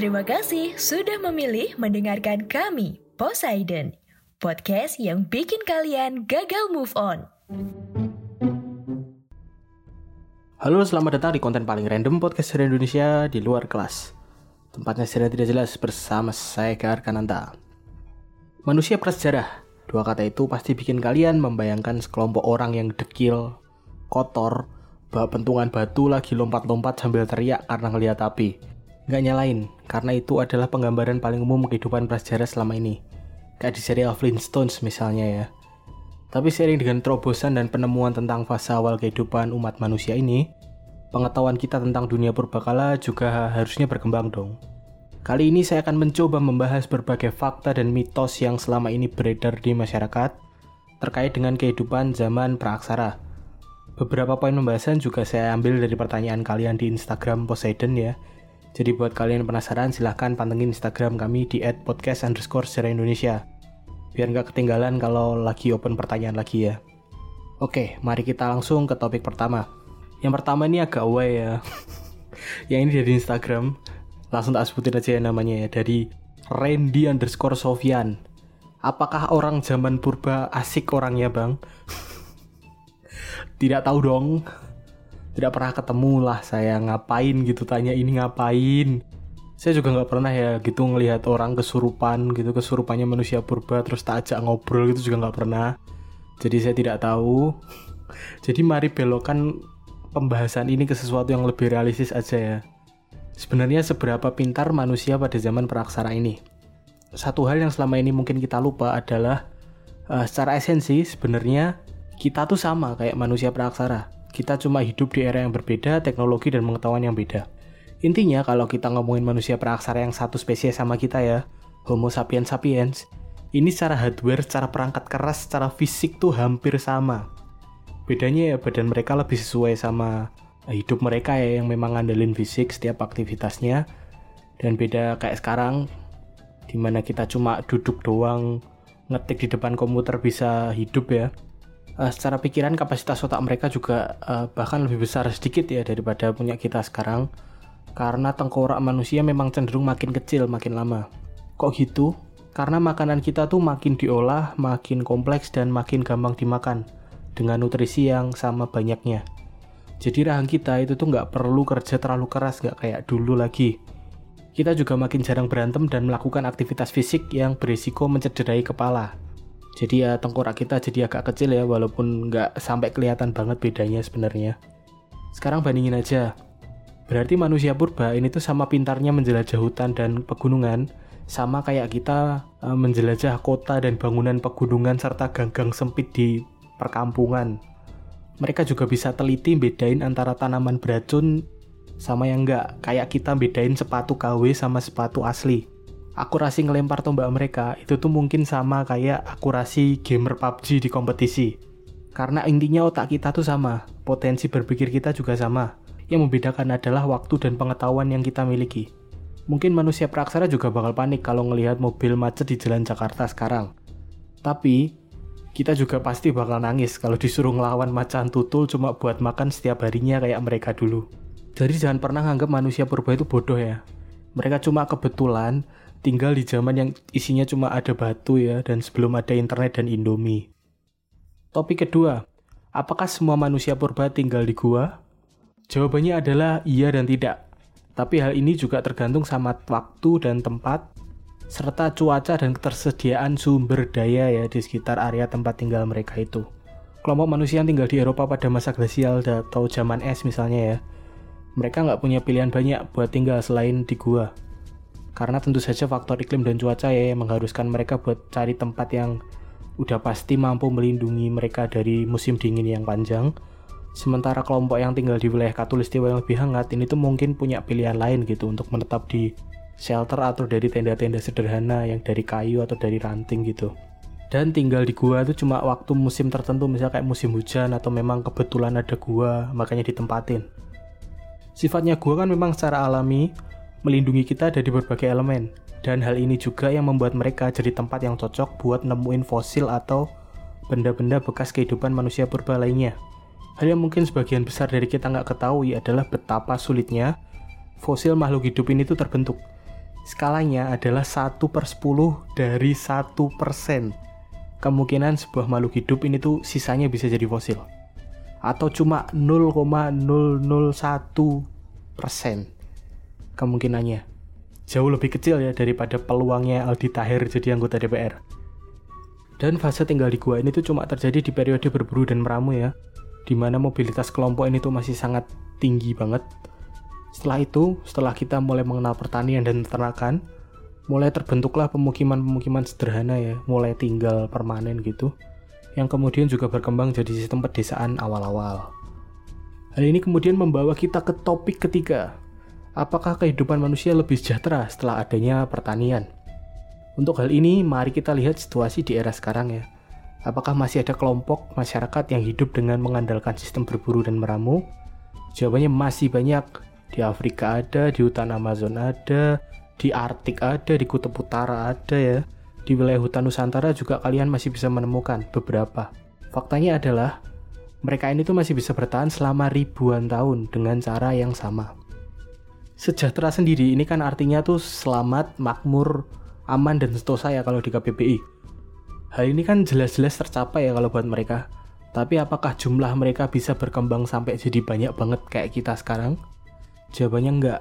Terima kasih sudah memilih mendengarkan kami, Poseidon, podcast yang bikin kalian gagal move on. Halo, selamat datang di konten paling random podcast dari Indonesia di luar kelas. Tempatnya secara tidak jelas bersama saya Gar Kananta. Manusia prasejarah. Dua kata itu pasti bikin kalian membayangkan sekelompok orang yang dekil, kotor, bawa pentungan batu lagi lompat-lompat sambil teriak karena ngelihat api. Nggak nyalain, karena itu adalah penggambaran paling umum kehidupan prasejarah selama ini. Kayak di serial Flintstones misalnya ya. Tapi seiring dengan terobosan dan penemuan tentang fase awal kehidupan umat manusia ini, pengetahuan kita tentang dunia purbakala juga harusnya berkembang dong. Kali ini saya akan mencoba membahas berbagai fakta dan mitos yang selama ini beredar di masyarakat terkait dengan kehidupan zaman praaksara. Beberapa poin pembahasan juga saya ambil dari pertanyaan kalian di Instagram Poseidon ya. Jadi buat kalian yang penasaran silahkan pantengin Instagram kami di @podcast underscore sejarah Indonesia. Biar nggak ketinggalan kalau lagi open pertanyaan lagi ya. Oke, mari kita langsung ke topik pertama. Yang pertama ini agak away ya. yang ini dari Instagram langsung tak sebutin aja ya namanya ya dari Randy underscore Sofian apakah orang zaman purba asik orangnya bang tidak tahu dong tidak pernah ketemu lah saya ngapain gitu tanya ini ngapain saya juga nggak pernah ya gitu ngelihat orang kesurupan gitu kesurupannya manusia purba terus tak ajak ngobrol gitu juga nggak pernah jadi saya tidak tahu jadi mari belokan pembahasan ini ke sesuatu yang lebih realistis aja ya Sebenarnya seberapa pintar manusia pada zaman praksara ini? Satu hal yang selama ini mungkin kita lupa adalah uh, secara esensi sebenarnya kita tuh sama kayak manusia praksara. Kita cuma hidup di era yang berbeda, teknologi dan pengetahuan yang beda. Intinya kalau kita ngomongin manusia praksara yang satu spesies sama kita ya, Homo sapiens sapiens, ini secara hardware, secara perangkat keras, secara fisik tuh hampir sama. Bedanya ya badan mereka lebih sesuai sama hidup mereka ya yang memang ngandelin fisik setiap aktivitasnya dan beda kayak sekarang di mana kita cuma duduk doang ngetik di depan komputer bisa hidup ya uh, secara pikiran kapasitas otak mereka juga uh, bahkan lebih besar sedikit ya daripada punya kita sekarang karena tengkorak manusia memang cenderung makin kecil makin lama kok gitu karena makanan kita tuh makin diolah makin kompleks dan makin gampang dimakan dengan nutrisi yang sama banyaknya jadi rahang kita itu tuh nggak perlu kerja terlalu keras, nggak kayak dulu lagi. Kita juga makin jarang berantem dan melakukan aktivitas fisik yang berisiko mencederai kepala. Jadi ya tengkorak kita jadi agak kecil ya, walaupun nggak sampai kelihatan banget bedanya sebenarnya. Sekarang bandingin aja. Berarti manusia purba ini tuh sama pintarnya menjelajah hutan dan pegunungan, sama kayak kita uh, menjelajah kota dan bangunan pegunungan serta gang-gang sempit di perkampungan mereka juga bisa teliti bedain antara tanaman beracun sama yang enggak. Kayak kita bedain sepatu KW sama sepatu asli. Akurasi ngelempar tombak mereka itu tuh mungkin sama kayak akurasi gamer PUBG di kompetisi. Karena intinya otak kita tuh sama, potensi berpikir kita juga sama. Yang membedakan adalah waktu dan pengetahuan yang kita miliki. Mungkin manusia praksara juga bakal panik kalau ngelihat mobil macet di jalan Jakarta sekarang. Tapi, kita juga pasti bakal nangis kalau disuruh ngelawan macan tutul cuma buat makan setiap harinya kayak mereka dulu. Jadi jangan pernah nganggap manusia purba itu bodoh ya. Mereka cuma kebetulan tinggal di zaman yang isinya cuma ada batu ya dan sebelum ada internet dan indomie. Topik kedua, apakah semua manusia purba tinggal di gua? Jawabannya adalah iya dan tidak. Tapi hal ini juga tergantung sama waktu dan tempat serta cuaca dan ketersediaan sumber daya ya di sekitar area tempat tinggal mereka itu. Kelompok manusia yang tinggal di Eropa pada masa glasial atau zaman es misalnya ya, mereka nggak punya pilihan banyak buat tinggal selain di gua. Karena tentu saja faktor iklim dan cuaca ya yang mengharuskan mereka buat cari tempat yang udah pasti mampu melindungi mereka dari musim dingin yang panjang. Sementara kelompok yang tinggal di wilayah katulistiwa yang lebih hangat ini tuh mungkin punya pilihan lain gitu untuk menetap di shelter atau dari tenda-tenda sederhana yang dari kayu atau dari ranting gitu. Dan tinggal di gua itu cuma waktu musim tertentu, misalnya kayak musim hujan atau memang kebetulan ada gua, makanya ditempatin. Sifatnya gua kan memang secara alami melindungi kita dari berbagai elemen, dan hal ini juga yang membuat mereka jadi tempat yang cocok buat nemuin fosil atau benda-benda bekas kehidupan manusia purba lainnya. Hal yang mungkin sebagian besar dari kita nggak ketahui adalah betapa sulitnya fosil makhluk hidup ini tuh terbentuk Skalanya adalah 1 per 10 dari 1 persen. Kemungkinan sebuah makhluk hidup ini tuh sisanya bisa jadi fosil. Atau cuma 0,001 persen kemungkinannya. Jauh lebih kecil ya daripada peluangnya Aldi Tahir jadi anggota DPR. Dan fase tinggal di gua ini tuh cuma terjadi di periode berburu dan meramu ya, di mana mobilitas kelompok ini tuh masih sangat tinggi banget setelah itu, setelah kita mulai mengenal pertanian dan peternakan, mulai terbentuklah pemukiman-pemukiman sederhana ya, mulai tinggal permanen gitu, yang kemudian juga berkembang jadi sistem pedesaan awal-awal. Hal ini kemudian membawa kita ke topik ketiga. Apakah kehidupan manusia lebih sejahtera setelah adanya pertanian? Untuk hal ini, mari kita lihat situasi di era sekarang ya. Apakah masih ada kelompok masyarakat yang hidup dengan mengandalkan sistem berburu dan meramu? Jawabannya masih banyak, di Afrika ada, di hutan Amazon ada, di Arktik ada, di Kutub Utara ada ya. Di wilayah hutan Nusantara juga kalian masih bisa menemukan beberapa. Faktanya adalah mereka ini tuh masih bisa bertahan selama ribuan tahun dengan cara yang sama. Sejahtera sendiri ini kan artinya tuh selamat, makmur, aman dan sentosa ya kalau di KBBI. Hal ini kan jelas-jelas tercapai ya kalau buat mereka. Tapi apakah jumlah mereka bisa berkembang sampai jadi banyak banget kayak kita sekarang? Jawabannya enggak.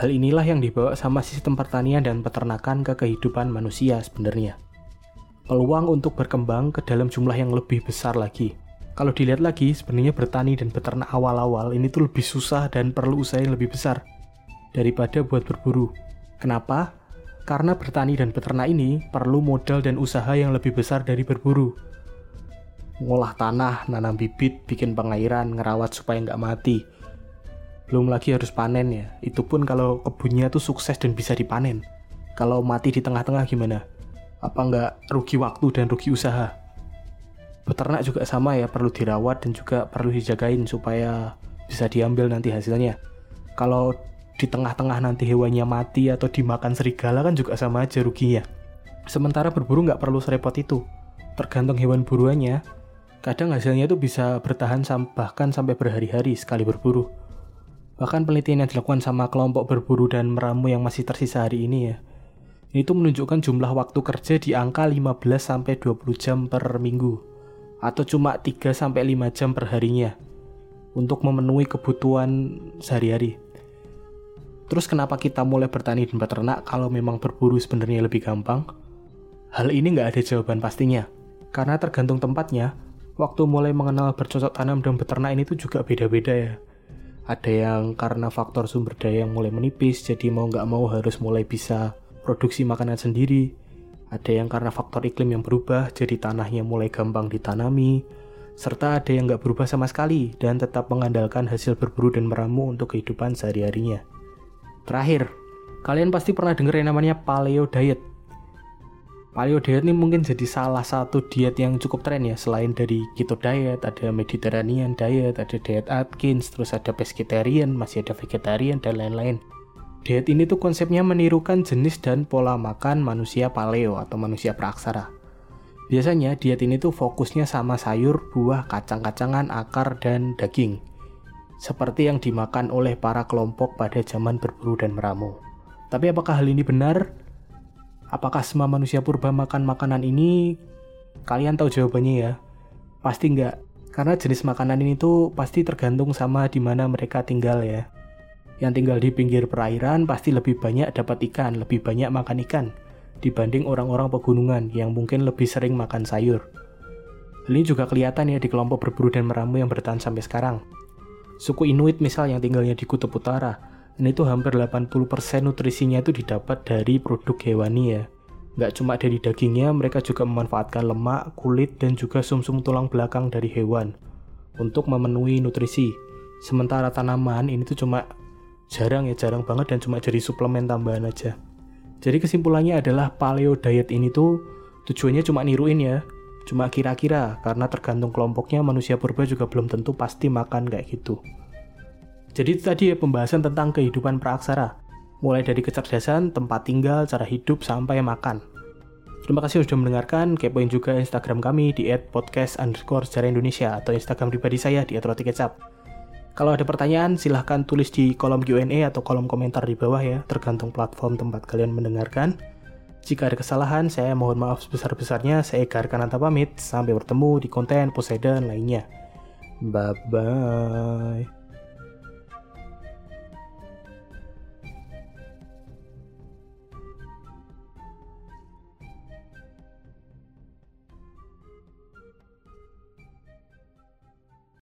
Hal inilah yang dibawa sama sistem pertanian dan peternakan ke kehidupan manusia sebenarnya. Peluang untuk berkembang ke dalam jumlah yang lebih besar lagi. Kalau dilihat lagi, sebenarnya bertani dan beternak awal-awal ini tuh lebih susah dan perlu usaha yang lebih besar daripada buat berburu. Kenapa? Karena bertani dan beternak ini perlu modal dan usaha yang lebih besar dari berburu. Ngolah tanah, nanam bibit, bikin pengairan, ngerawat supaya nggak mati, belum lagi harus panen ya. Itu pun kalau kebunnya tuh sukses dan bisa dipanen. Kalau mati di tengah-tengah gimana? Apa nggak rugi waktu dan rugi usaha? Peternak juga sama ya, perlu dirawat dan juga perlu dijagain supaya bisa diambil nanti hasilnya. Kalau di tengah-tengah nanti hewannya mati atau dimakan serigala kan juga sama aja ruginya. Sementara berburu nggak perlu serepot itu. Tergantung hewan buruannya, kadang hasilnya itu bisa bertahan bahkan sampai berhari-hari sekali berburu. Bahkan penelitian yang dilakukan sama kelompok berburu dan meramu yang masih tersisa hari ini ya, itu menunjukkan jumlah waktu kerja di angka 15-20 jam per minggu, atau cuma 3-5 jam per harinya, untuk memenuhi kebutuhan sehari-hari. Terus kenapa kita mulai bertani dan beternak kalau memang berburu sebenarnya lebih gampang? Hal ini nggak ada jawaban pastinya, karena tergantung tempatnya, waktu mulai mengenal bercocok tanam dan beternak ini tuh juga beda-beda ya ada yang karena faktor sumber daya yang mulai menipis jadi mau nggak mau harus mulai bisa produksi makanan sendiri ada yang karena faktor iklim yang berubah jadi tanahnya mulai gampang ditanami serta ada yang nggak berubah sama sekali dan tetap mengandalkan hasil berburu dan meramu untuk kehidupan sehari-harinya. Terakhir kalian pasti pernah dengar yang namanya paleo diet paleo diet ini mungkin jadi salah satu diet yang cukup tren ya selain dari keto diet ada mediterranean diet ada diet Atkins terus ada pescatarian masih ada vegetarian dan lain-lain diet ini tuh konsepnya menirukan jenis dan pola makan manusia paleo atau manusia praksara biasanya diet ini tuh fokusnya sama sayur buah kacang-kacangan akar dan daging seperti yang dimakan oleh para kelompok pada zaman berburu dan meramu tapi apakah hal ini benar? Apakah semua manusia purba makan makanan ini? Kalian tahu jawabannya ya? Pasti enggak. Karena jenis makanan ini tuh pasti tergantung sama di mana mereka tinggal ya. Yang tinggal di pinggir perairan pasti lebih banyak dapat ikan, lebih banyak makan ikan dibanding orang-orang pegunungan yang mungkin lebih sering makan sayur. Ini juga kelihatan ya di kelompok berburu dan meramu yang bertahan sampai sekarang. Suku Inuit misal yang tinggalnya di Kutub Utara, dan itu hampir 80% nutrisinya itu didapat dari produk hewani ya. Nggak cuma dari dagingnya, mereka juga memanfaatkan lemak, kulit, dan juga sumsum -sum tulang belakang dari hewan untuk memenuhi nutrisi. Sementara tanaman ini tuh cuma jarang ya, jarang banget dan cuma jadi suplemen tambahan aja. Jadi kesimpulannya adalah paleo diet ini tuh tujuannya cuma niruin ya, cuma kira-kira karena tergantung kelompoknya manusia purba juga belum tentu pasti makan kayak gitu. Jadi itu tadi ya pembahasan tentang kehidupan praaksara. Mulai dari kecerdasan, tempat tinggal, cara hidup, sampai makan. Terima kasih sudah mendengarkan. Kepoin juga Instagram kami di @podcast underscore sejarah Indonesia atau Instagram pribadi saya di @rotikecap. Kalau ada pertanyaan silahkan tulis di kolom Q&A atau kolom komentar di bawah ya, tergantung platform tempat kalian mendengarkan. Jika ada kesalahan, saya mohon maaf sebesar-besarnya. Saya Egar Kananta pamit. Sampai bertemu di konten Poseidon lainnya. Bye-bye.